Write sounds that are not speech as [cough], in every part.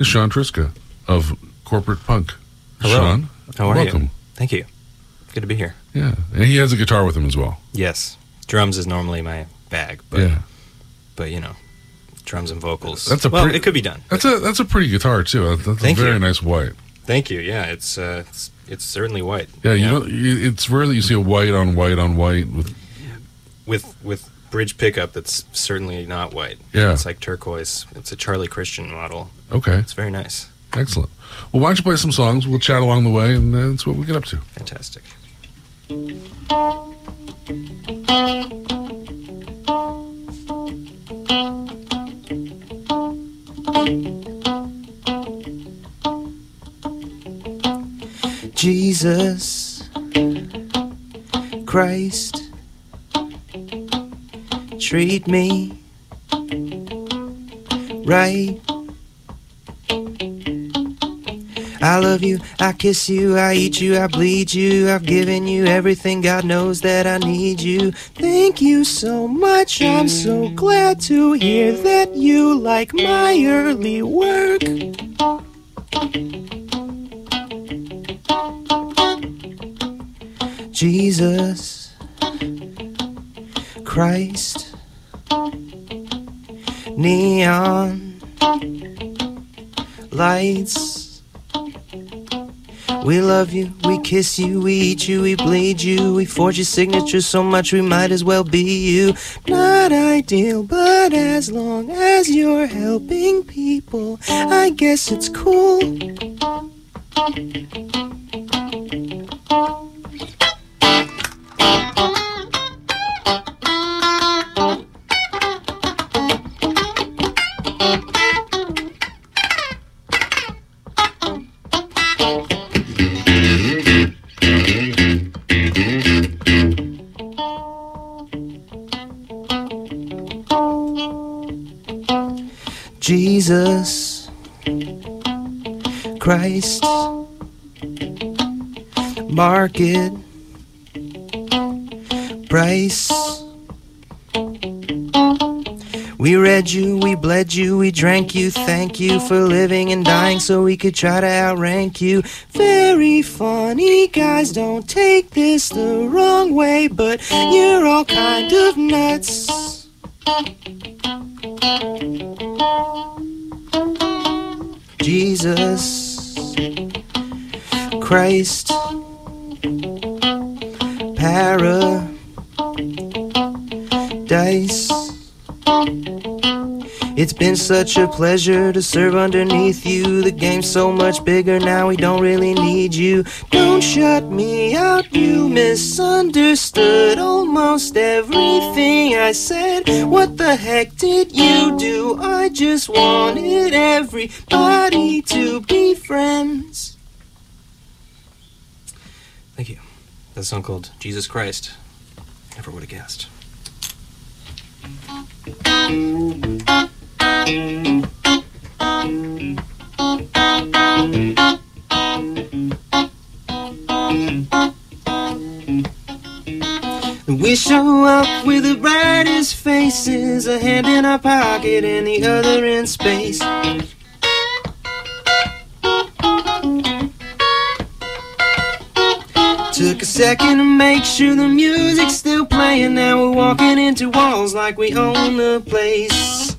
is Sean Triska of Corporate Punk. Hello. Sean, How are welcome. you? Thank you. Good to be here. Yeah, and he has a guitar with him as well. Yes, drums is normally my bag, but yeah, but you know, drums and vocals. That's a well, pretty- it could be done. that's a that's a pretty guitar too. That's, that's Thank a very you. nice white. Thank you. Yeah, it's uh, it's, it's certainly white. Yeah, you know, it's rare that you see a white on white on white with. with with bridge pickup that's certainly not white. Yeah. it's like turquoise. It's a Charlie Christian model. Okay, It's very nice. excellent. Well, why don't you play some songs? We'll chat along the way, and that's what we get up to. Fantastic. Jesus Christ treat me right I love you, I kiss you, I eat you, I bleed you. I've given you everything, God knows that I need you. Thank you so much, I'm so glad to hear that you like my early work. Jesus Christ, neon lights. We love you, we kiss you, we eat you, we bleed you, we forge your signature so much we might as well be you. Not ideal, but as long as you're helping people, I guess it's cool. Drank you. Thank you for living and dying so we could try to outrank you. Very funny, guys, don't take this the wrong way, but you're all kind of nuts. Jesus Christ Paradise It's been such a pleasure to serve underneath you. The game's so much bigger now, we don't really need you. Don't shut me out, you misunderstood almost everything I said. What the heck did you do? I just wanted everybody to be friends. Thank you. That song called Jesus Christ. Never would have guessed. We show up with the brightest faces, a hand in our pocket and the other in space. Took a second to make sure the music's still playing. Now we're walking into walls like we own the place.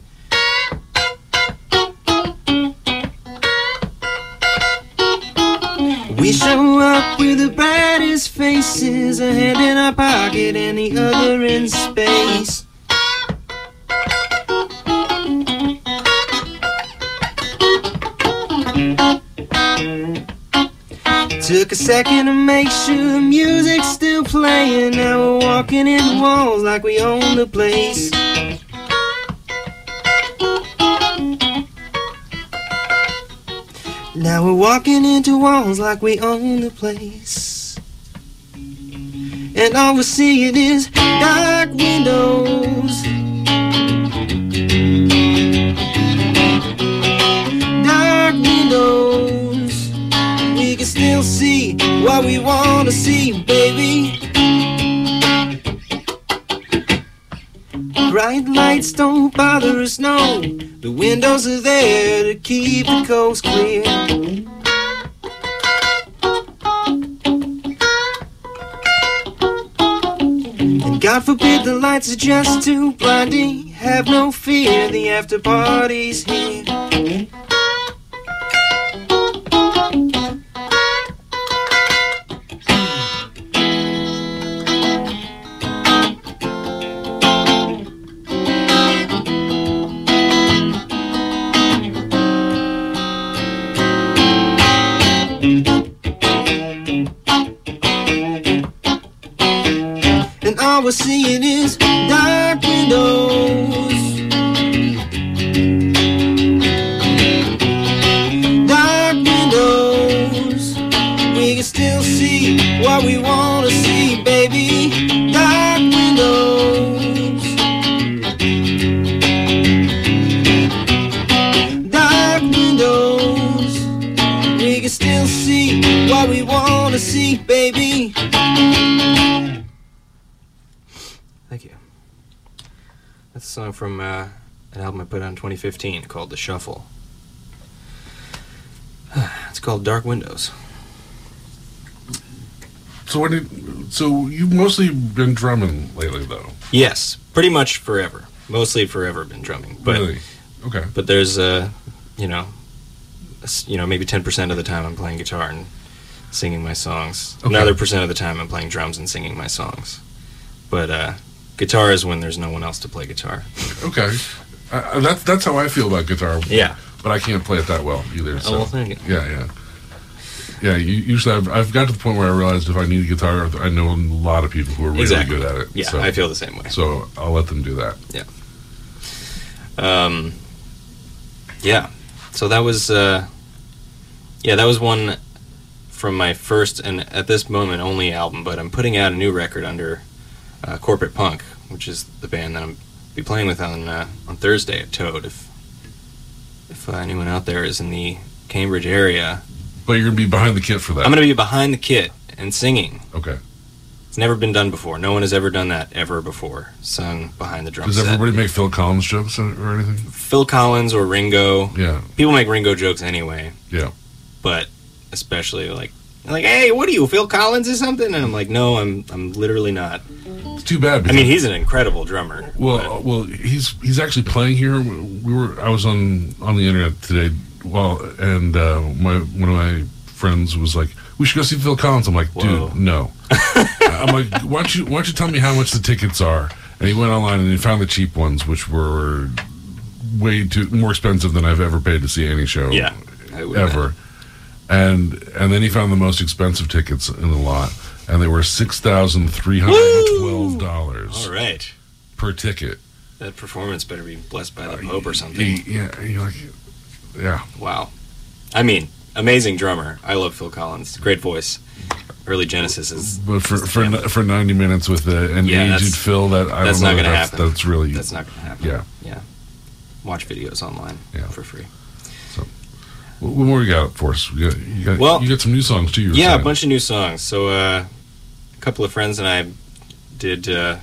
We show up with the brightest faces, a hand in our pocket and the other in space. Took a second to make sure the music's still playing. Now we're walking in walls like we own the place. Now we're walking into walls like we own the place. And all we're seeing is dark windows. Dark windows. We can still see what we want to see, baby. Bright lights don't bother us, no. The windows are there to keep the coast clear. And God forbid the lights are just too blinding. Have no fear, the after party's here. 2015 called The Shuffle. [sighs] It's called Dark Windows. So when did, so you've mostly been drumming lately, though. Yes, pretty much forever. Mostly forever been drumming, but really? Okay. but there's uh, you know, a you know maybe 10% of the time I'm playing guitar and singing my songs. Okay. Another percent of the time I'm playing drums and singing my songs. But uh, guitar is when there's no one else to play guitar. Okay. Uh, that's that's how I feel about guitar. Yeah. But I can't play it that well either. So. Oh well, thank you. Yeah, yeah. Yeah, you, usually I've, I've got to the point where I realized if I need a guitar, I know a lot of people who are really Exactly. good at it. Yeah, so, I feel the same way. so I'll let them do that. Yeah. Um, yeah. So that was, uh, yeah, that was one from my first and at this moment only album. But I'm putting out a new record under uh, Corporate Punk, which is the band that I'm be playing with on uh, on Thursday at Toad. If if uh, anyone out there is in the Cambridge area, But you're gonna be behind the kit for that. I'm going to be behind the kit and singing. okay. It's never been done before. No one has ever done that ever before. Sung behind the drum Does set. everybody make Phil Collins jokes or anything? Phil Collins or Ringo. Yeah, People make Ringo jokes anyway. yeah. but especially like like hey what are you phil collins or something and i'm like no i'm i'm literally not It's too bad. i mean he's an incredible drummer well, uh, well, he's he's actually playing here. We were I was on on the internet today. Well, and uh, my one of my friends was like, "We should go see Phil Collins." I'm like, Whoa. "Dude, no." I'm like, "Why don't you why don't you tell me how much the tickets are?" And he went online and he found the cheap ones, which were way too more expensive than I've ever paid to see any show. yeah ever. And and then he found the most expensive tickets in the lot, and they were six thousand three hundred twelve dollars all right per ticket. that performance better be blessed by the uh, pope or something He, yeah, he like, yeah, wow i mean amazing drummer i love phil collins great voice early genesis is but for for family. for ninety minutes with a, an Yeah, aged Phil, that I that's don't know not gonna that's, happen. That's really that's not gonna happen Yeah. yeah watch videos online Yeah. for free what more you got for us? You got, you got, Well, you got some new songs too. Yeah, a bunch of new songs. So uh, a couple of friends and I did uh,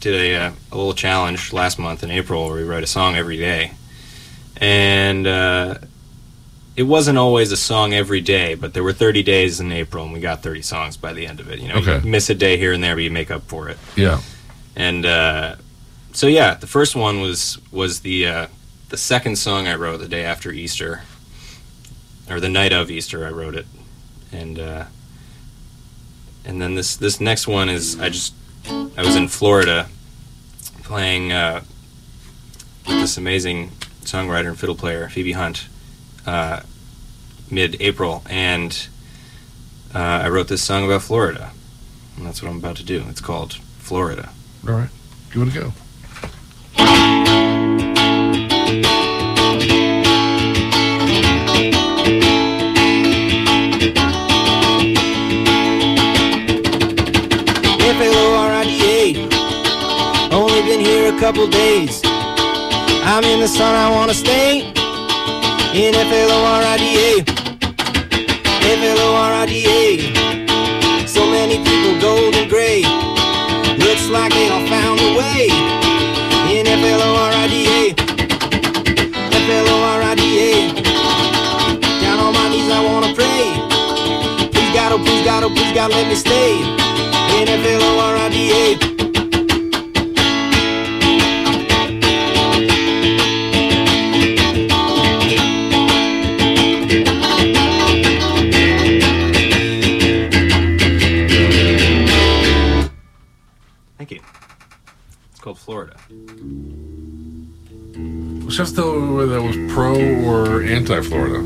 did a, uh, a little challenge last month in April where we write a song every day, and uh, it wasn't always a song every day, but there were 30 days in April, and we got 30 songs by the end of it. You know, Okay. you miss a day here and there, but you make up for it. Yeah, And uh, so yeah, the first one was was the uh, the second song I wrote the day after Easter, or the night of Easter. I wrote it, and uh, and then this this next one is I just I was in Florida playing uh, with this amazing songwriter and fiddle player Phoebe Hunt uh, mid-April, and uh, I wrote this song about Florida, and that's what I'm about to do. It's called Florida. all right, give it a go. Couple days I'm in the sun, I wanna stay In F-L-O-R-I-D-A F-L-O-R-I-D-A So many people gold and gray looks like they all found a way. In F-L-O-R-I-D-A. F-L-O-R-I-D-A. Down on my knees, I wanna pray. Please God, oh please God, oh please God, let me stay. In F-L-O-R-I-D-A. Florida. Just tell me whether that was pro or anti Florida.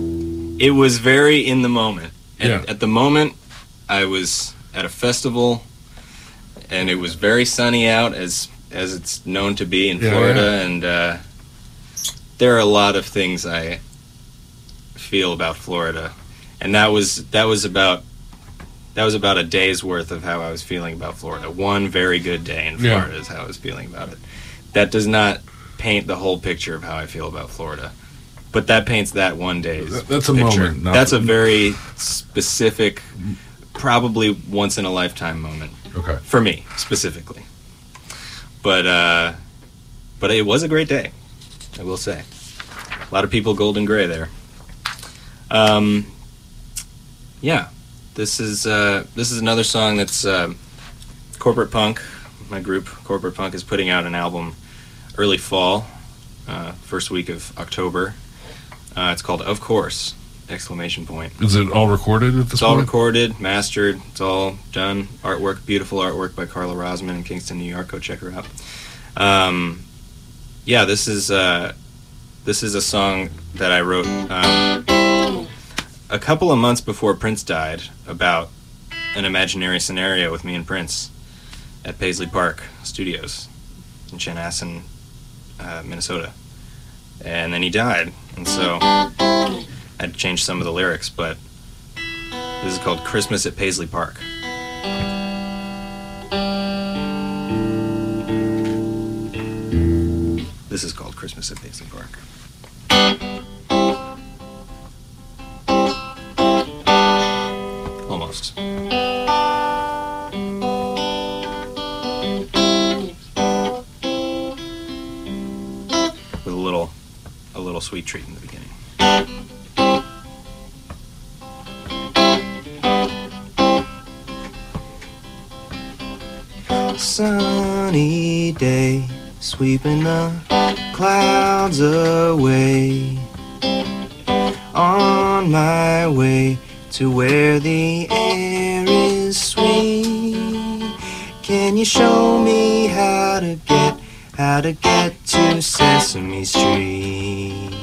It was very in the moment. At, Yeah. at the moment, I was at a festival, and it was very sunny out, as as it's known to be in Yeah, Florida. yeah. And uh, there are a lot of things I feel about Florida, and that was that was about that was about a day's worth of how I was feeling about Florida. One very good day in Yeah. Florida is how I was feeling about it. That does not paint the whole picture of how I feel about Florida. But that paints that one day's That- that's a picture. moment, That's a very specific, probably once in a lifetime moment Okay. for me specifically. But uh, but it was a great day, I will say. A lot of people golden gray there. Um, yeah, this is uh, this is another song that's uh, corporate punk. My group, corporate punk, is putting out an album early fall, uh, first week of October. Uh, it's called "Of Course!" Exclamation point. Is it all recorded at this It's all recorded, mastered. It's all done. Artwork, beautiful artwork by Carla Rosman in Kingston, New York. Go check her out. Um, yeah, this is uh, this is a song that I wrote um, a couple of months before Prince died about an imaginary scenario with me and Prince at Paisley Park Studios in Chanhassen, uh, Minnesota. And then he died, and so I had to change some of the lyrics, but this is called Christmas at Paisley Park. This is called Christmas at Paisley Park. With a little a little sweet treat in the beginning. sunny day, sweeping the clouds away. On my way to where the air is sweet. Can you show me how to get, how to get to Sesame Street?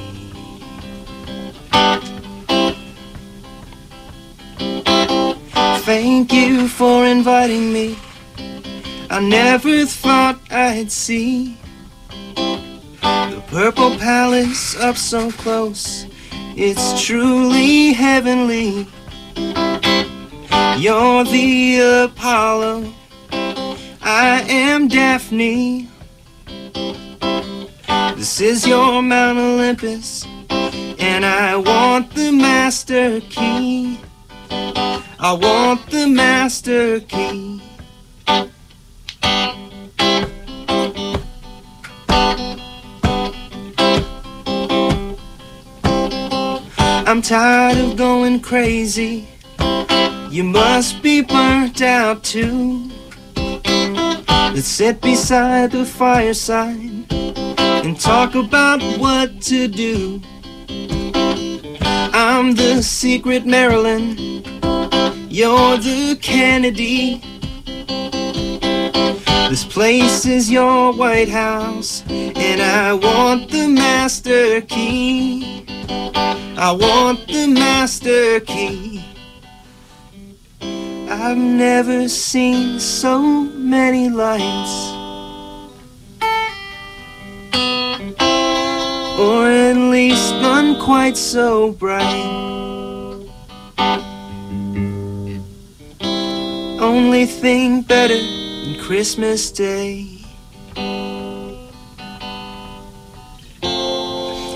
Thank you for inviting me. I never thought I'd see the Purple Palace up so close. It's truly heavenly. You're the Apollo. I am Daphne. This is your Mount Olympus, and I want the master key. I want the master key. I'm tired of going crazy. You must be burnt out too. Let's sit beside the fireside and talk about what to do. I'm the secret Marilyn. You're the Kennedy. This place is your White House, and I want the master key. I want the master key. I've never seen so many lights. Or at least none quite so bright. Only thing better than Christmas Day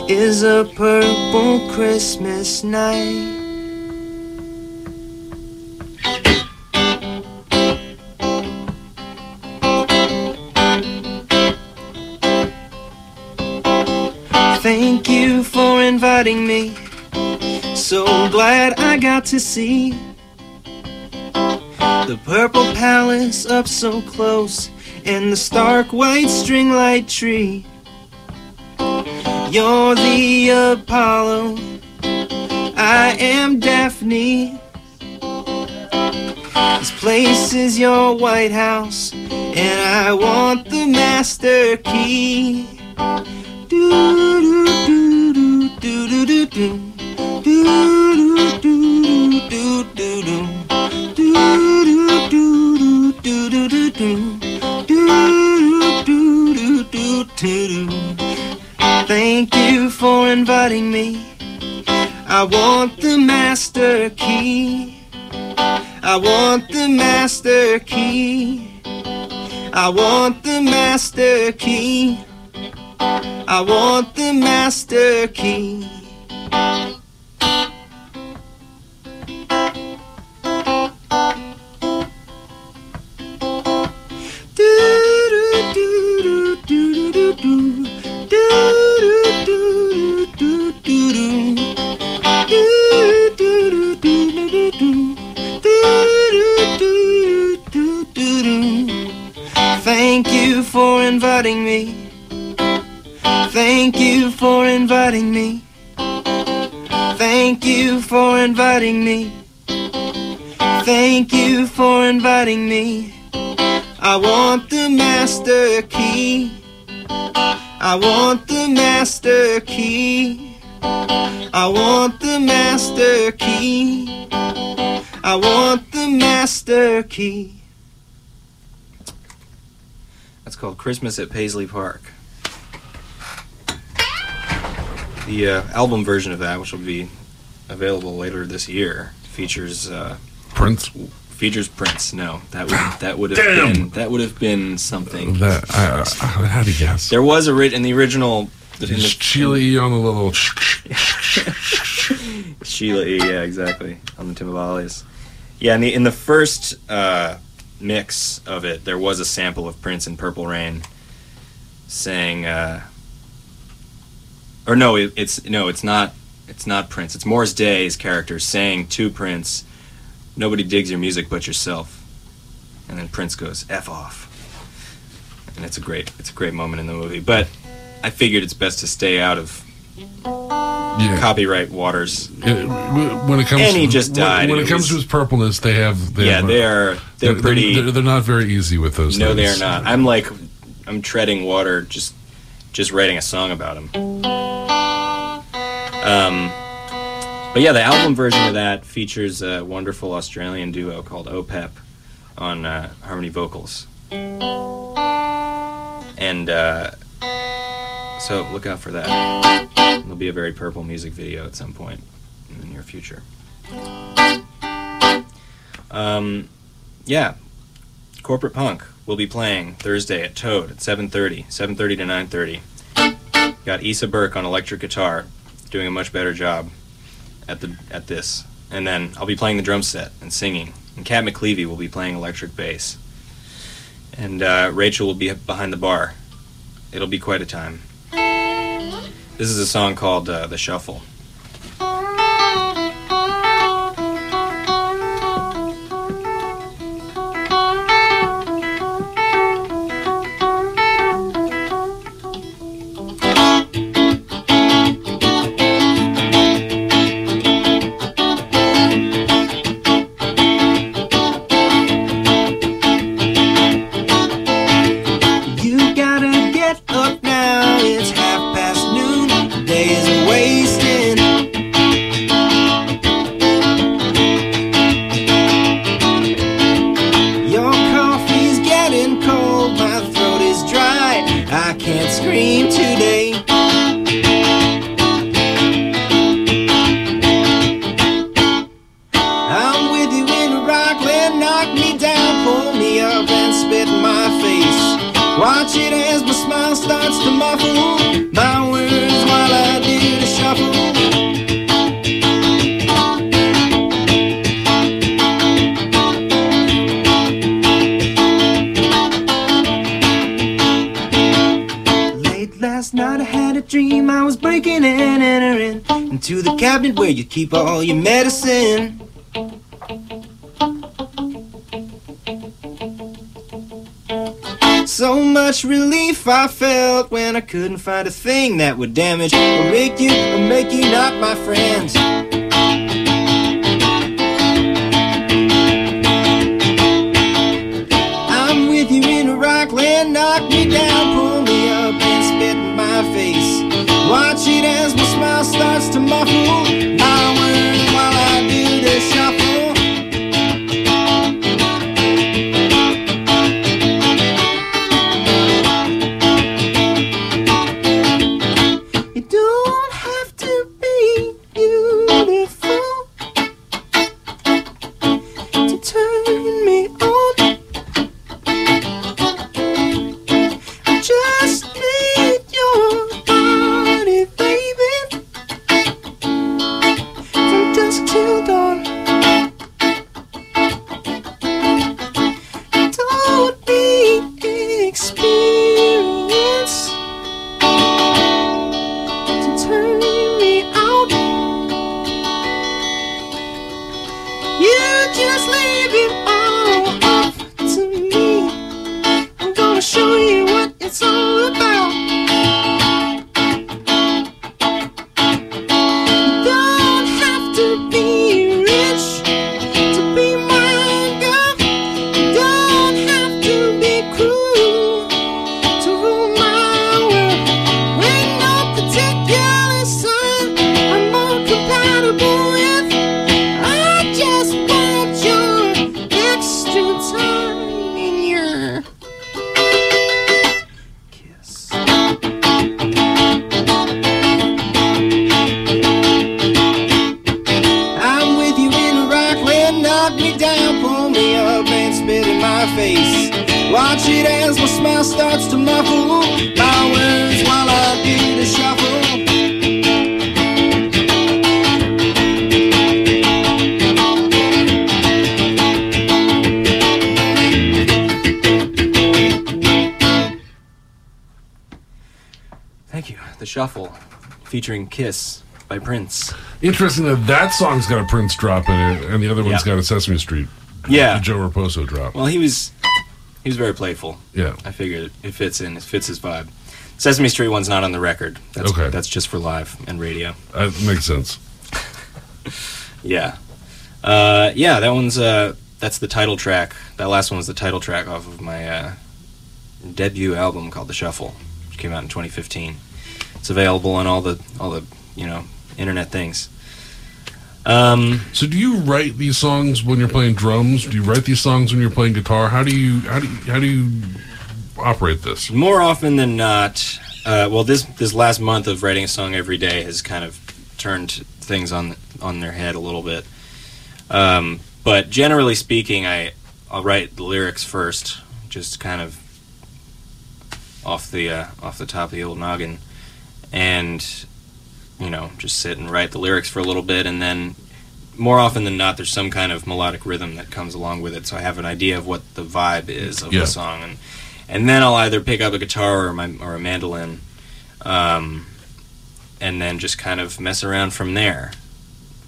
is a purple Christmas night. Thank you for inviting me. So glad I got to see the purple palace up so close and the stark white string light tree. You're the Apollo, I am Daphne. This place is your White House, and I want the master key. Do do do do do do do do. Do do do do do do. Do do do do do do do. Do do do do do do. Thank you for inviting me. I want the master key. I want the master key. I want the master key. I want the master key. Called Christmas at Paisley Park. The uh, album version of that, which will be available later this year, features uh, Prince. features Prince. No, that would that would have Damn. been that would have been something. That I, I, how do you guess? There was a ri- in the original. In the, It's Sheila E. on the little. [laughs] Sheila E. Yeah, exactly. On the timbales. Yeah, in the in the first uh, mix of it, there was a sample of Prince in Purple Rain, saying, uh, or no, it, it's no, it's not. It's not Prince. It's Morris Day's character saying to Prince, "Nobody digs your music but yourself," and then Prince goes, "F off," and it's a great, it's a great moment in the movie. But I figured it's best to stay out of Yeah. copyright waters. It- when it comes, And he just when- died, When, it it comes to his purpleness, they have. They yeah, have, they are. They're, pretty. They're, they're not very easy with those. no, they are not. I'm like, I'm treading water, just, just writing a song about him. Um, but yeah, the album version of that features a wonderful Australian duo called OPEP on uh, harmony vocals, and uh, so look out for that. There'll be a very purple music video at some point in the near future. Um, yeah, Corporate Punk will be playing Thursday at Toad at 7:30, 7:30 to 9:30. Got Issa Burke on electric guitar, doing a much better job at the at this. And then I'll be playing the drum set and singing. And Cat McLeavy will be playing electric bass. And uh, Rachel will be behind the bar. It'll be quite a time. This is a song called uh, "The Shuffle." and knock me down, pull me up and spit in my face. Watch it as my smile starts to muffle my words while I do the shuffle. last night I had a dream I was breaking and entering into the cabinet where you keep all your medicine. So much relief I felt when I couldn't find a thing that would damage or make you or make you not my friends. Featuring Kiss by Prince. Interesting that that song's got a Prince drop in it, and the other one's Yeah. got a Sesame Street, Yeah. Joe Raposo drop. Well, he was he was very playful. yeah, I figured it fits in. It fits his vibe. Sesame Street one's not on the record. That's, Okay. That's just for live and radio. that makes sense. [laughs] Yeah. Uh, yeah, that one's uh, that's the title track. That last one was the title track off of my uh, debut album called The Shuffle, which came out in 2015. It's available on all the all the you know internet things. Um, So, do you write these songs when you're playing drums? Do you write these songs when you're playing guitar? How do you how do you, how do you operate this? more often than not, uh, well, this this last month of writing a song every day has kind of turned things on on their head a little bit. Um, but generally speaking, I I'll write the lyrics first, just kind of off the uh, off the top of the old noggin, and you know just sit and write the lyrics for a little bit, and then more often than not, there's some kind of melodic rhythm that comes along with it, so I have an idea of what the vibe is of Yeah. the song, and and then I'll either pick up a guitar or my or a mandolin, um, and then just kind of mess around from there.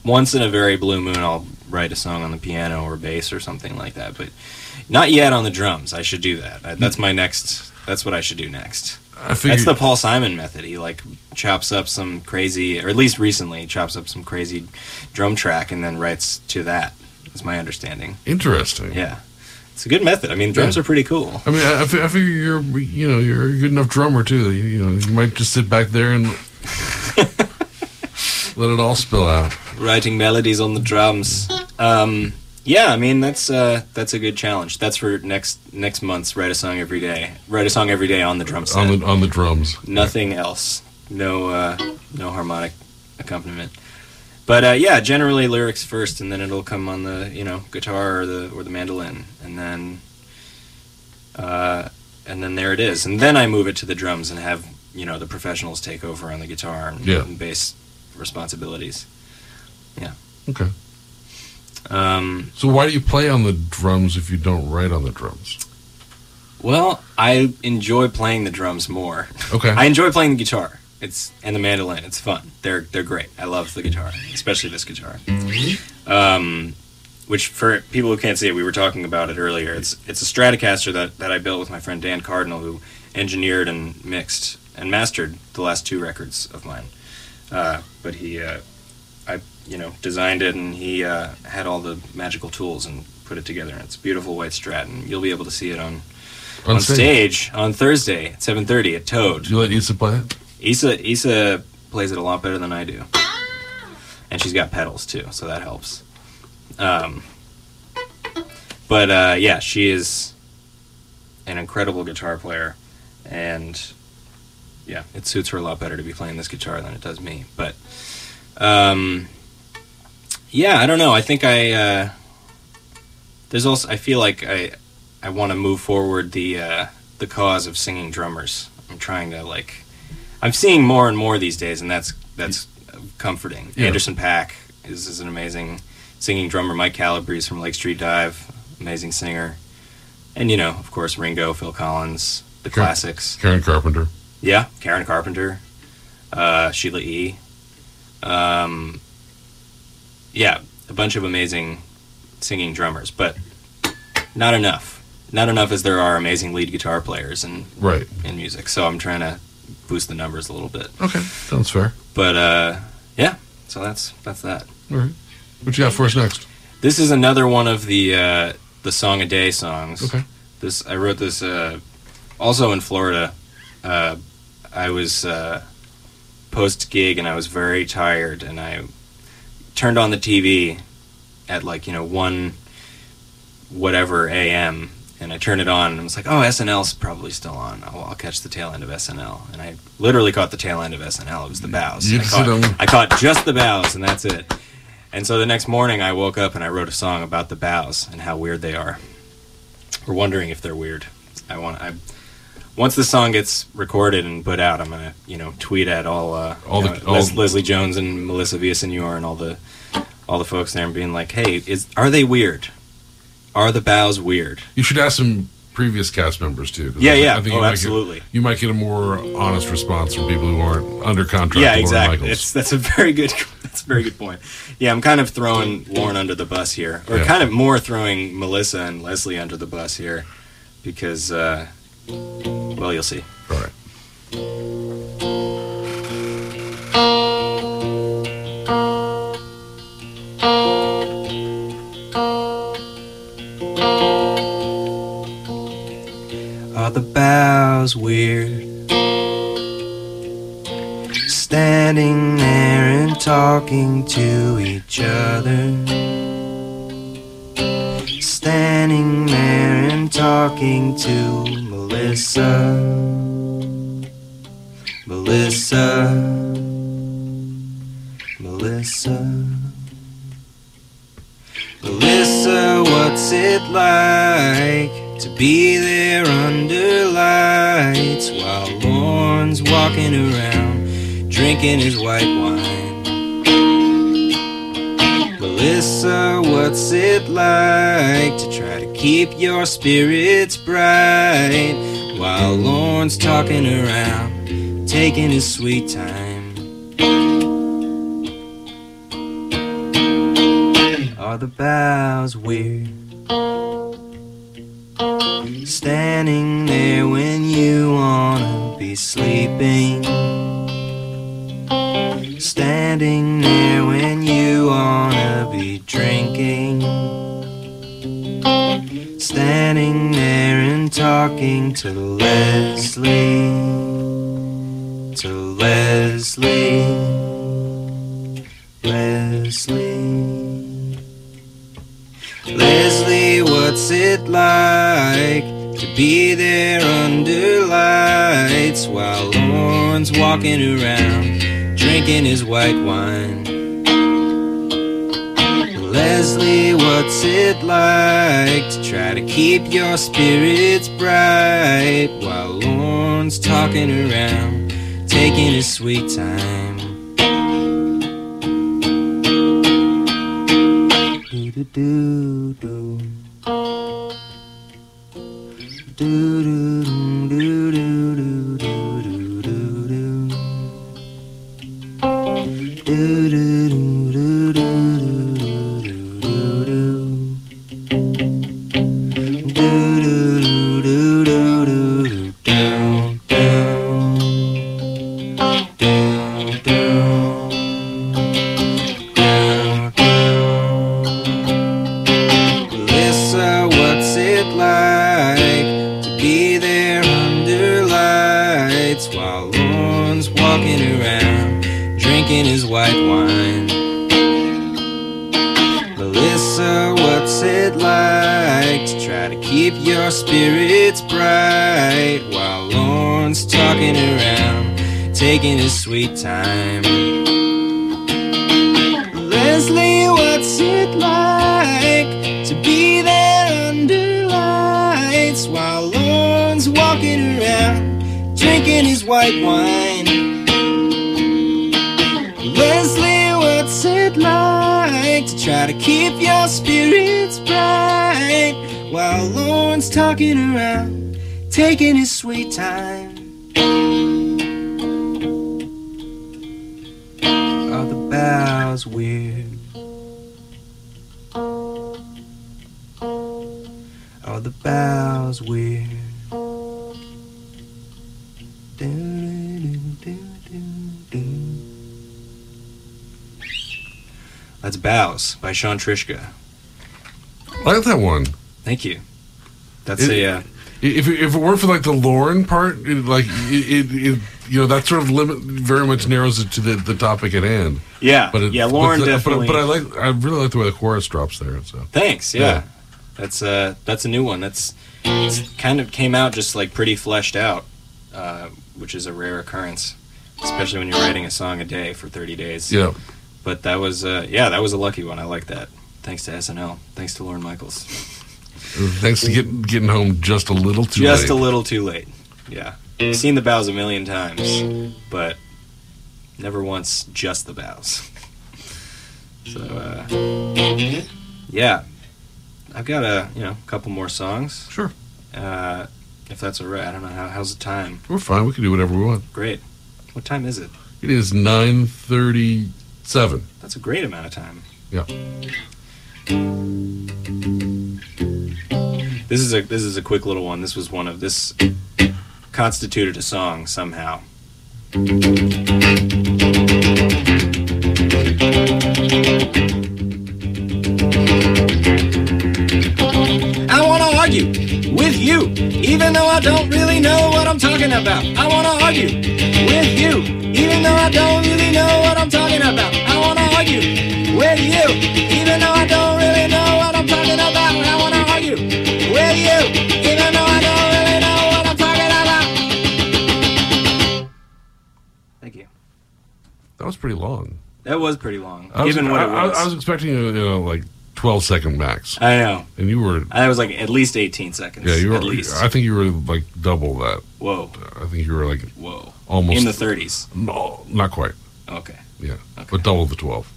Once in a very blue moon, I'll write a song on the piano or bass or something like that, but not yet on the drums. I should do that. That's my next. That's what I should do next. I figure That's the Paul Simon method. He like chops up some crazy, or at least recently, chops up some crazy drum track and then writes to that. Is my understanding. interesting. Yeah, it's a good method. I mean, drums Yeah. are pretty cool. I mean, I, I figure you're you know you're a good enough drummer too. You, you know, you might just sit back there and [laughs] let it all spill out. writing melodies on the drums. Um, yeah, I mean that's uh, that's a good challenge. That's for next next month's write a song every day. Write a song every day on the drum set. on the on the drums. Nothing else. No uh, no harmonic accompaniment. But uh, yeah, generally lyrics first, and then it'll come on the you know guitar or the or the mandolin, and then uh, and then there it is, and then I move it to the drums and have you know the professionals take over on the guitar and, Yeah. and bass responsibilities. Yeah. Okay. Um, So why do you play on the drums if you don't write on the drums? well, I enjoy playing the drums more. Okay. I enjoy playing the guitar. It's and the mandolin. It's fun. They're they're great. I love the guitar, especially this guitar. Um, which for people who can't see it, we were talking about it earlier. It's it's a Stratocaster that, that I built with my friend Dan Cardinal, who engineered and mixed and mastered the last two records of mine. Uh, but he, uh, you know designed it, and he uh, had all the magical tools and put it together. And it's a beautiful white Strat, and you'll be able to see it on on, stage. on Thursday at seven thirty at Toad. You let Issa play it? Issa Issa plays it a lot better than I do, and she's got pedals too, so that helps. Um, but uh, yeah, she is an incredible guitar player, and yeah, it suits her a lot better to be playing this guitar than it does me. But um, yeah, I don't know. I think I uh, there's also I feel like I I want to move forward the uh, the cause of singing drummers. I'm trying to like I'm seeing more and more these days, and that's that's comforting. Yeah. Anderson .Paak is, is an amazing singing drummer. Mike Calabrese from Lake Street Dive, amazing singer, and you know, of course, Ringo, Phil Collins, the classics. Karen Carpenter. Yeah, Karen Carpenter, uh, Sheila E. Um, yeah, a bunch of amazing singing drummers, but not enough. Not enough as there are amazing lead guitar players and Right. in music. So I'm trying to boost the numbers a little bit. Okay. Sounds fair. But uh, yeah, so that's that's that. All right. What you got for us next? This is another one of the uh, the song a day songs. Okay. This I wrote this uh, also in Florida. Uh, I was uh, post gig and I was very tired and I turned on the TV at like you know one whatever a.m. and I turned it on and I was like, oh SNL's probably still on. I'll, I'll catch the tail end of SNL and I literally caught the tail end of SNL. It was the bows. I caught, I caught just the bows and that's it. And so the next morning I woke up and I wrote a song about the bows and how weird they are. We're wondering if they're weird. I want I once the song gets recorded and put out, I'm gonna you know tweet at all uh, All the- know, Les- Leslie Jones and Melissa Villasenor and all the all the folks there and being like, hey, is are they weird? Are the bows weird? You should ask some previous cast members too. Yeah, I yeah. I think Oh, you absolutely. Get, you might get a more honest response from people who aren't under contract. yeah, exactly. It's, that's a very good. [laughs] That's a very good point. Yeah, I'm kind of throwing Lorne under the bus here, or Yeah. kind of more throwing Melissa and Leslie under the bus here, because uh, well, you'll see. All right. Are the bows weird? Standing there and talking to each other. Standing there and talking to Melissa. Melissa. Melissa. Melissa, what's it like to be there under lights while Lorne's walking around drinking his white wine? Melissa, what's it like to try to keep your spirits bright while Lorne's talking around taking his sweet time? Are the bows weird? Standing there when you wanna be sleeping. Standing there when you wanna be drinking. Standing there and talking to Leslie. To Leslie. Leslie. Leslie, what's it like to be there under lights while Lorne's walking around drinking his white wine. Leslie, what's it like to try to keep your spirits bright while Lorne's talking around, taking his sweet time? Do do do do do do do do. you taking his sweet time. Leslie, what's it like to be there under lights while Lorne's walking around, drinking his white wine? Leslie, what's it like to try to keep your spirits bright while Lorne's talking around, taking his sweet time? Bows weird? Are the bows weird? That's Bows by Sean Trishka. I like that one. Thank you. That's It- a uh, If if it weren't for like the Lorne part, it, like it, it, it, you know, that sort of limit very much narrows it to the, the topic at hand. yeah But it, yeah Lorne but, definitely. But, but I like I really like the way the chorus drops there. So Thanks. Yeah. Yeah. That's uh that's a new one. That's it's kind of came out just like pretty fleshed out, uh, which is a rare occurrence, especially when you're writing a song a day for 30 days. yeah, But that was uh yeah that was a lucky one. I like that. Thanks to SNL. Thanks to Lorne Michaels. Thanks to get, getting home just a little too just late. a little too late. Yeah. Seen the bows a million times, but never once just the bows. So uh, yeah, I've got a you know couple more songs. Sure, Uh, if that's all right. I don't know how how's the time. we're fine. We can do whatever we want. Great. What time is it? It is nine thirty-seven. That's a great amount of time. Yeah. This is a this is a quick little one. This was one of this constituted a song somehow. I want to argue with you, even though I don't really know what I'm talking about. I want to argue with you, even though I don't really know what I'm talking about. I want to argue with you, even though I don't That was pretty long. That was pretty long, I was, given what I, it was. I, I was expecting you know like twelve second max, I know. and you were I was like at least 18 seconds. yeah you were at least. I think you were like double that. Whoa, I think you were like whoa. almost In the 30s. no, not quite. Okay. Yeah, Okay. but double the twelve.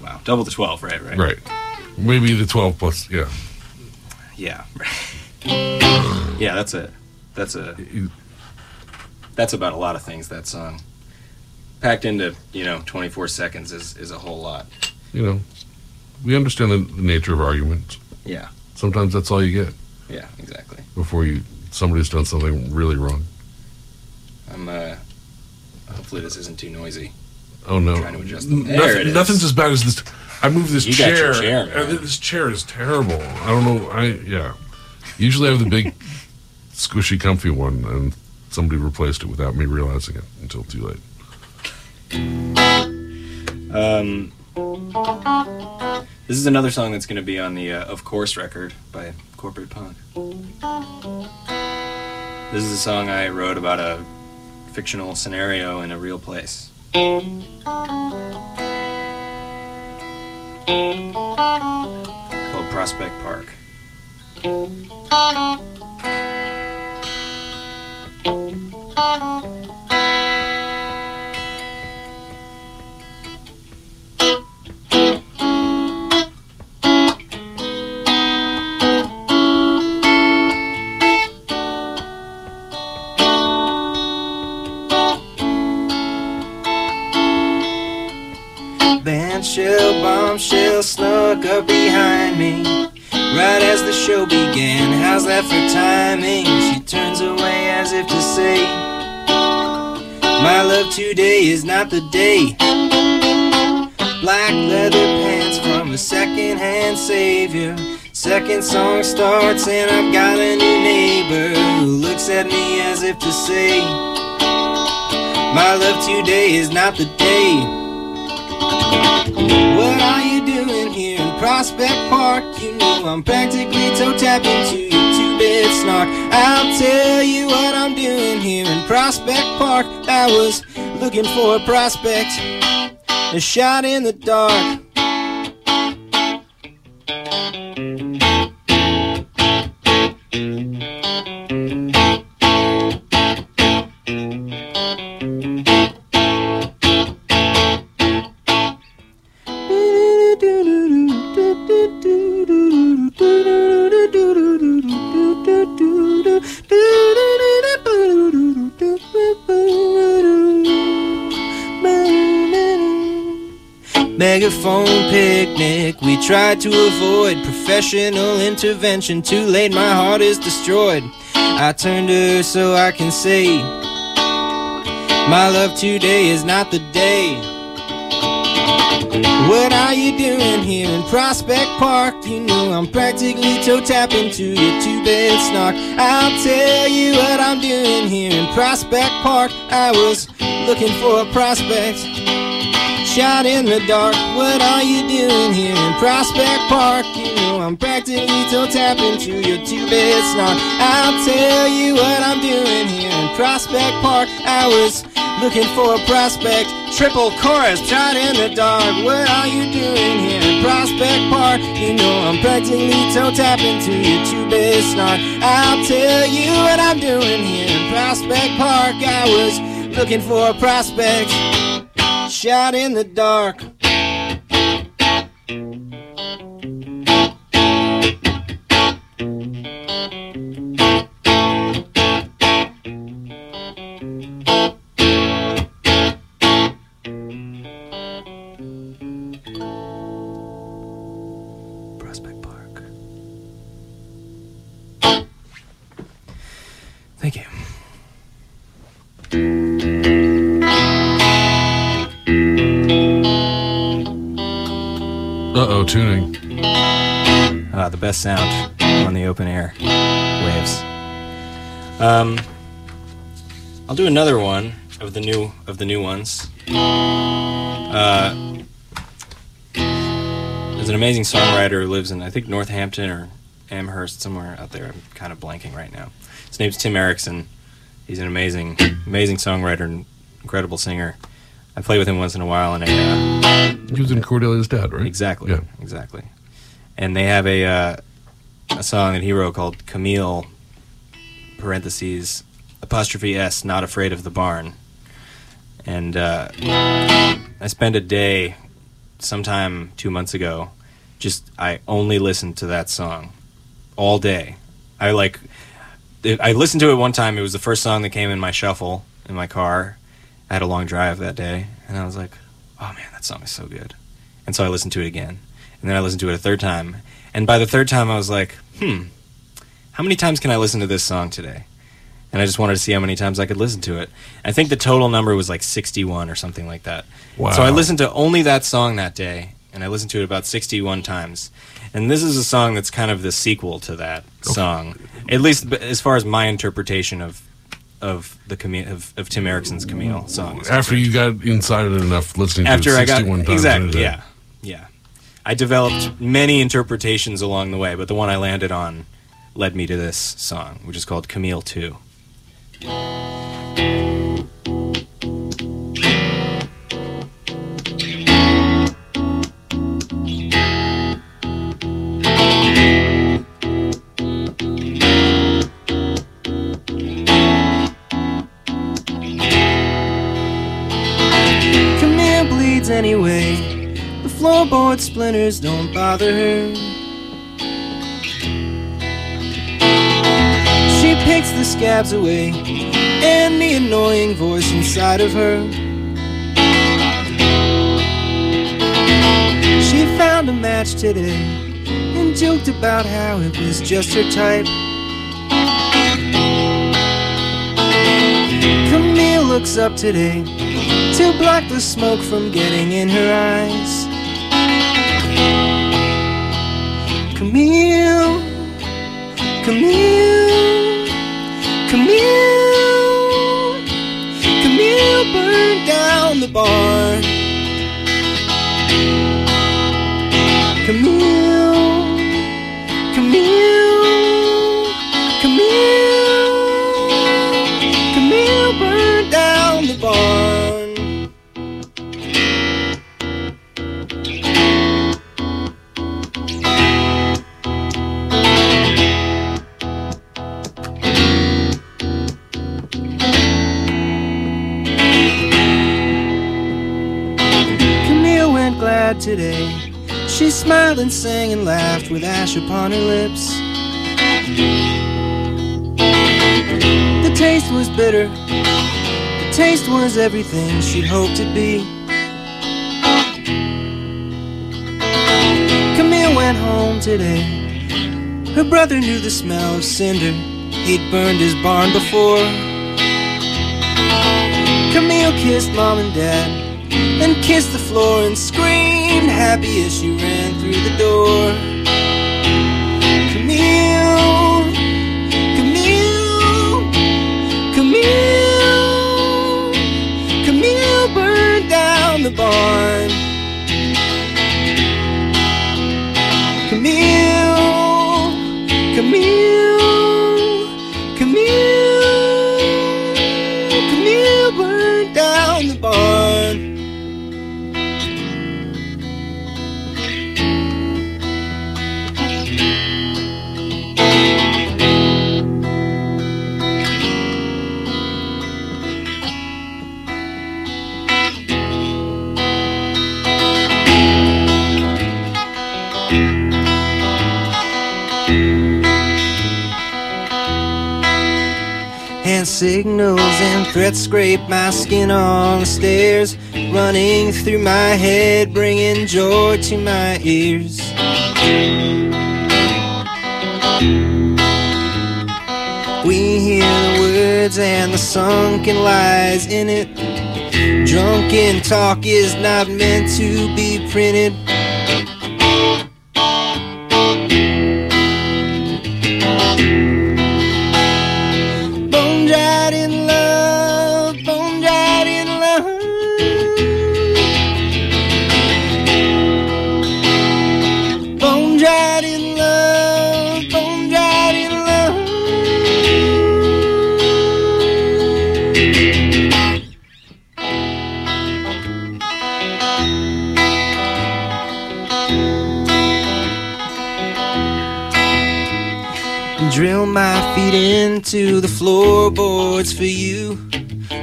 Wow. Double the 12, right? Right. Right. Maybe the twelve plus. Yeah. Yeah. [laughs] yeah, that's it. that's a that's about a lot of things that song. Packed into, you know, 24 seconds is is a whole lot. you know, we understand the, the nature of arguments. Yeah. Sometimes that's all you get Yeah, exactly. before you somebody's done something really wrong. I'm uh hopefully this isn't too noisy. Oh no! Trying to adjust them. There nothing- it is. Nothing's as bad as this. I moved this You got chair. your chair, and man. this chair is terrible. I don't know. I yeah. Usually I have the big, [laughs] squishy, comfy one, and somebody replaced it without me realizing it until too late. Um This is another song that's going to be on the uh, Of Course record by Corporate Punk. This is a song I wrote about a fictional scenario in a real place. Called Prospect Park. Bandshell, show began, how's that for timing? She turns away as if to say, My love today is not the day. Black leather pants from a second-hand savior. Second song starts and I've got a new neighbor who looks at me as if to say, My love today is not the day. What are you doing here Prospect Park? You know I'm practically toe tapping to your two-bit snark. I'll tell you what I'm doing here in Prospect Park. I was looking for a prospect, a shot in the dark. Tried to avoid professional intervention. Too late, my heart is destroyed. I turn to her so I can say, My love, today is not the day. What are you doing here in Prospect Park? You know I'm practically toe tapping to your two bed snark. I'll tell you what I'm doing here in Prospect Park. I was looking for a prospect. Shot in the dark, what are you doing here in Prospect Park? You know I'm practically toe tapping to your two bed snock. I'll tell you what I'm doing here in Prospect Park. I was looking for a prospect. Triple chorus, shot in the dark. What are you doing here in Prospect Park? You know I'm practically toe tapping to your two bed snock. I'll tell you what I'm doing here in Prospect Park. I was looking for a prospect. Shot in the dark. Ones. Uh, there's an amazing songwriter who lives in I think Northampton or Amherst somewhere out there. I'm kind of blanking right now. His name's Tim Eriksson. He's an amazing amazing songwriter and incredible singer. I play with him once in a while in a uh, He was in Cordelia's dad, right? Exactly. Yeah. Exactly. And they have a uh, a song that he wrote called Camille parentheses apostrophe s not afraid of the barn. And uh, I spent a day sometime two months ago. Just I only listened to that song all day. I like. I listened to it one time. It was the first song that came in my shuffle in my car. I had a long drive that day, and I was like, "Oh man, that song is so good." And so I listened to it again, and then I listened to it a third time. And by the third time, I was like, "Hmm, how many times can I listen to this song today?" And I just wanted to see how many times I could listen to it. I think the total number was like 61 or something like that. Wow. So I listened to only that song that day, and I listened to it about 61 times. And this is a song that's kind of the sequel to that song, at least as far as my interpretation of of the Camille, of, of Tim Eriksson's Camille song. After you got inside it enough listening after to I it got 61 times. in a exactly, yeah, yeah. I developed many interpretations along the way, but the one I landed on led me to this song, which is called Camille Two. Anyway. The floorboard splinters don't bother her. Picks the scabs away and the annoying voice inside of her. She found a match today and joked about how it was just her type. Camille looks up today to block the smoke from getting in her eyes. Camille, Camille, Camille, Camille burned down the barn. Today. She smiled and sang and laughed with ash upon her lips. The taste was bitter. The taste was everything she'd hoped it'd be. Camille went home today. Her brother knew the smell of cinder. He'd burned his barn before. Camille kissed mom and dad, then kissed the floor and screamed happy as she ran through the door. Camille, Camille, Camille, Camille burned down the barn. Camille, Camille, signals and threats scrape my skin on the stairs, running through my head, bringing joy to my ears. We hear the words and the sunken lies in it. Drunken talk is not meant to be printed. Into the floorboards for you.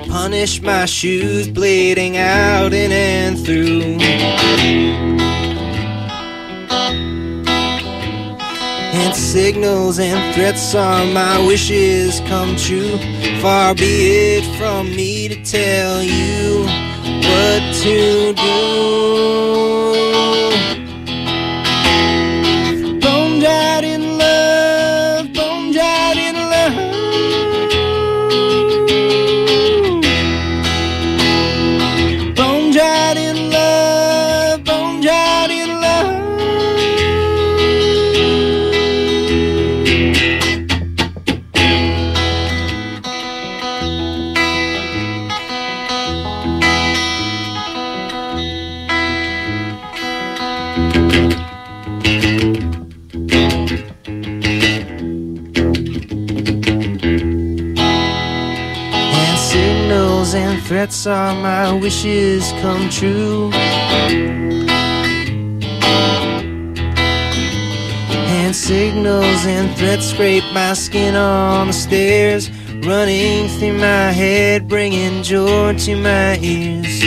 Punish my shoes, bleeding out in and through. And signals and threats are my wishes come true. Far be it from me to tell you what to do. Threats are my uh, wishes come true. And signals and threats scrape my skin on the stairs, running through my head, bringing joy to my ears.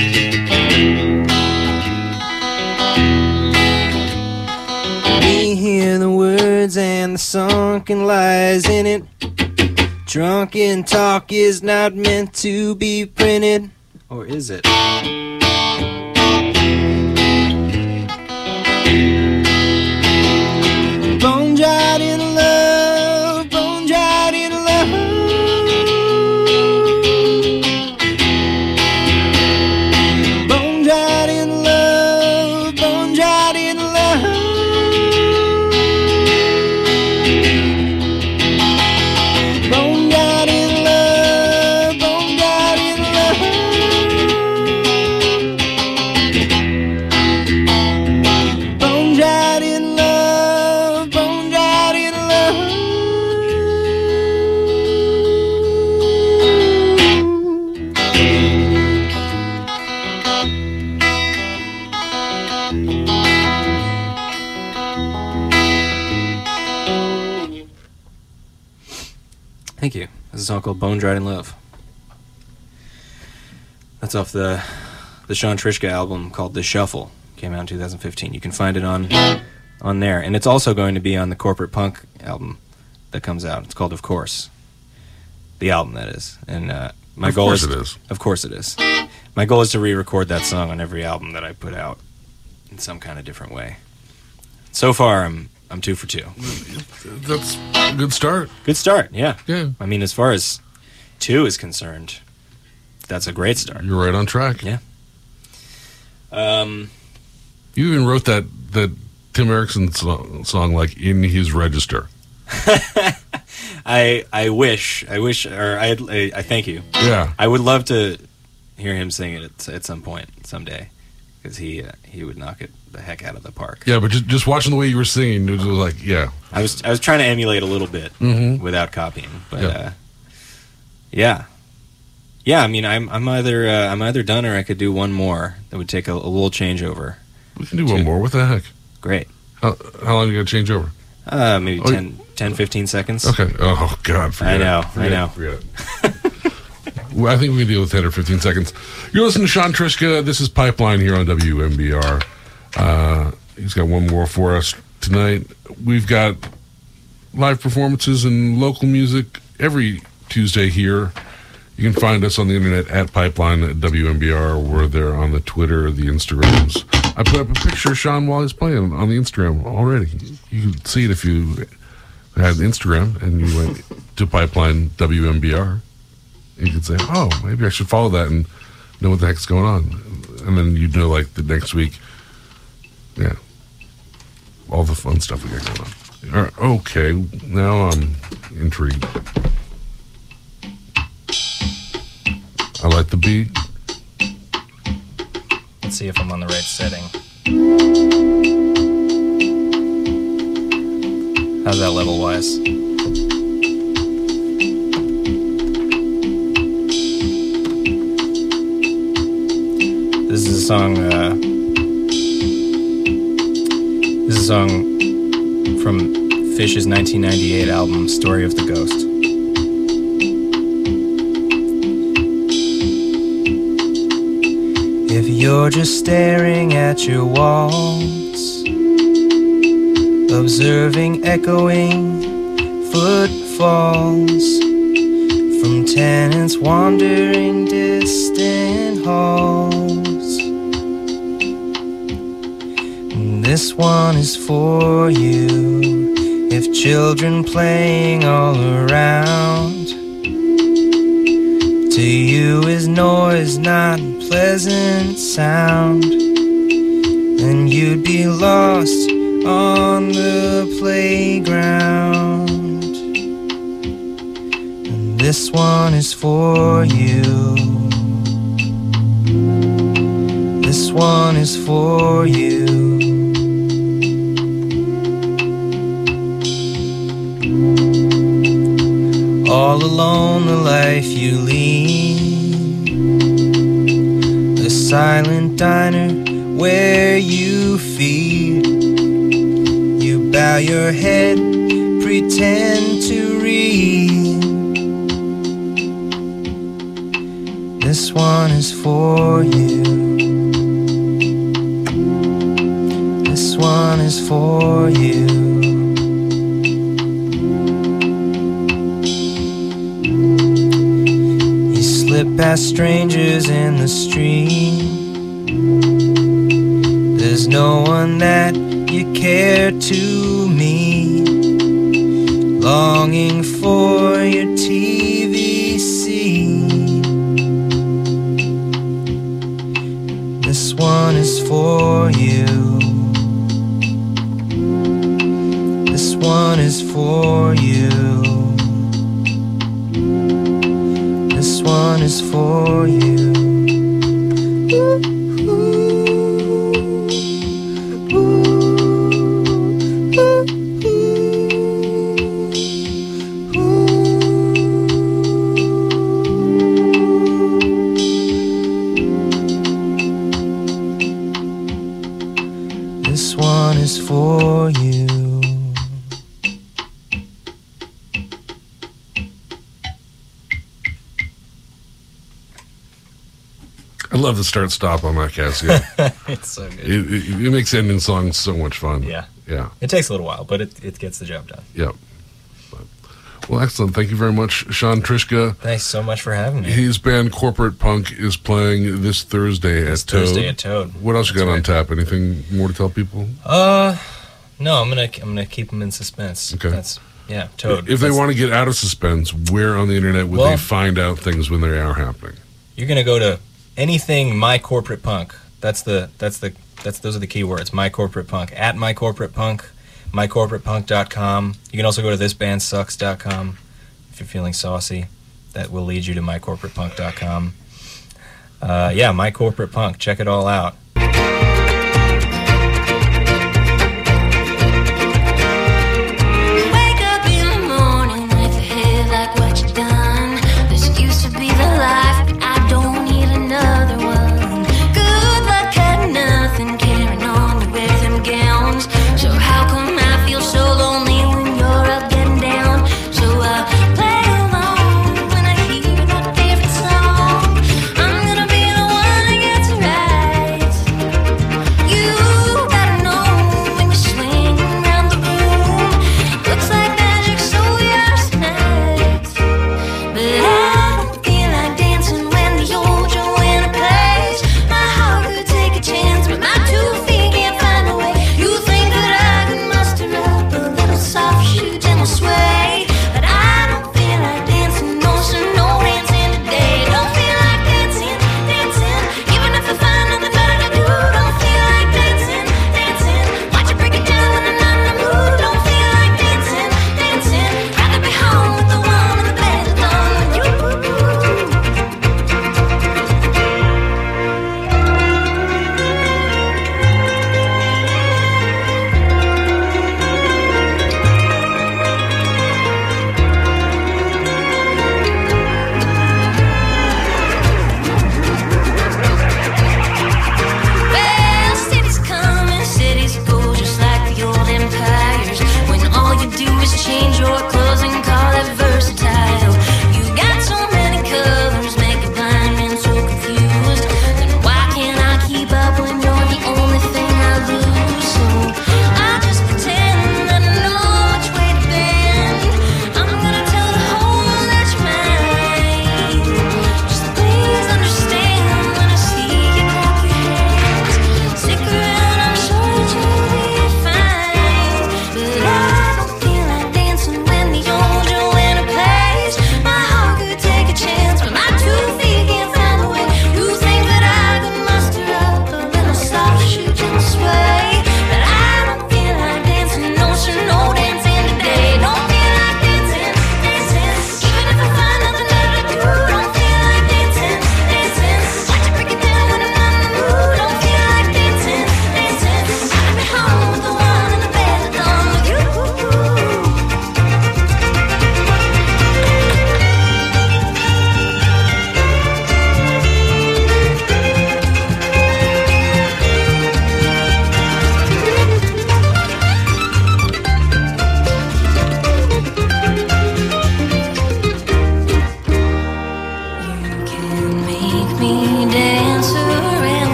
We hear the words and the sunken lies in it. Drunken talk is not meant to be printed. Or is it? Song called Bone Dried in Love. That's off the the Sean Trishka album called The Shuffle. Came out in 2015. You can find it on on there, and it's also going to be on the Corporate Punk album that comes out. It's called Of Course. The album that is, and uh, my Of goal course is it is. Of course it is. My goal is to re-record that song on every album that I put out in some kind of different way. So far, I'm I'm two for two. That's a good start. Good start, yeah. Yeah. I mean, as far as two is concerned, that's a great start. You're right on track. Yeah. Um, You even wrote that that Tim Eriksson song, song like in his register. [laughs] I I wish I wish or I I, I thank you. Yeah. I would love to hear him sing it at, at some point someday because he uh, he would knock it the heck out of the park. Yeah, but just, just watching the way you were singing, it was like, yeah. I was I was trying to emulate a little bit Mm-hmm. without copying, but Yeah. uh, yeah, yeah. I mean, I'm I'm either uh, I'm either done or I could do one more that would take a, a little changeover. We can do one more. What the heck? Great. How, how long are you going to change over? Uh, maybe Oh, 10, 10 15 seconds. Okay. Oh, God. Forget I know, It. I know. Forget it. [laughs] I think we can deal with 10 or 15 seconds. You're listening to Sean Trishka. This is Pipeline here on WMBR. Uh, he's got one more for us tonight. We've got live performances and local music every Tuesday here. You can find us on the internet at Pipeline at WMBR. We're there on the Twitter, the Instagrams. I put up a picture of Sean while he's playing on the Instagram already. You can see it if you had Instagram and you went to Pipeline WMBR. You could say, oh, maybe I should follow that and know what the heck's going on. And then you'd know, like, the next week, yeah, all the fun stuff we got going on. Right, okay, now I'm intrigued. I like the beat. Let's see if I'm on the right setting. How's that level wise? This is a song. Uh, this is a song from Phish's 1998 album "Story of the Ghost." If you're just staring at your walls, observing echoing footfalls from tenants wandering distant halls. This one is for you. If children playing all around to you is noise not pleasant sound, then you'd be lost on the playground. And this one is for you. This one is for you. All alone, the life you lead. A silent diner where you feed. You bow your head, pretend to read. This one is for you. This one is for you. Slip past strangers in the street. There's no one that you care to meet. Longing for your TV scene. This one is for you. This one is for you. One is for you. start stop on that, Casio. [laughs] it's so good. It, it, it, makes ending songs so much fun. Yeah. Yeah. It takes a little while, but it, it gets the job done. Yep. Well, excellent. Thank you very much, Sean Trishka. Thanks so much for having me. His band Corporate Punk is playing this Thursday this at Toad. Thursday at Toad. What else That's you got right. on tap? Anything more to tell people? Uh, no. I'm gonna I'm gonna keep them in suspense. Okay. That's yeah, Toad. If they want to get out of suspense, where on the internet would well, they find out things when they are happening? You're gonna go to anything my corporate punk. That's the that's the that's those are the keywords. My corporate punk at my corporate punk, mycorporatepunk.com. You can also go to thisbandsucks.com if you're feeling saucy. That will lead you to mycorporatepunk.com. Uh, yeah, my corporate punk. Check it all out.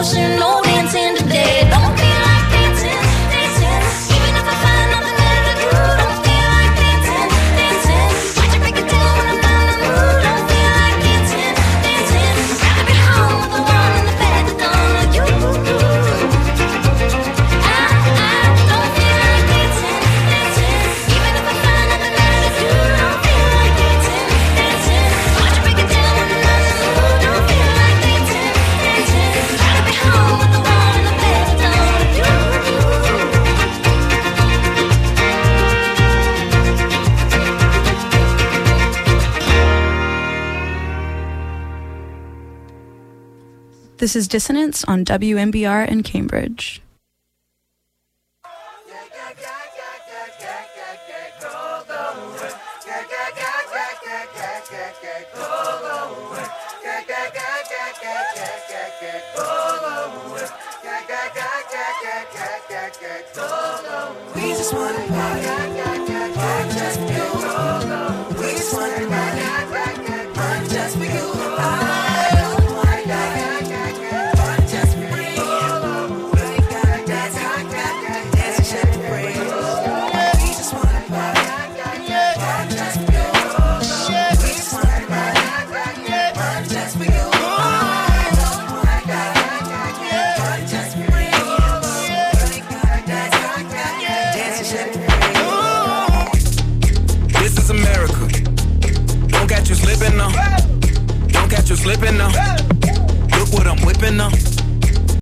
emotional This is Dissonance on WMBR in Cambridge.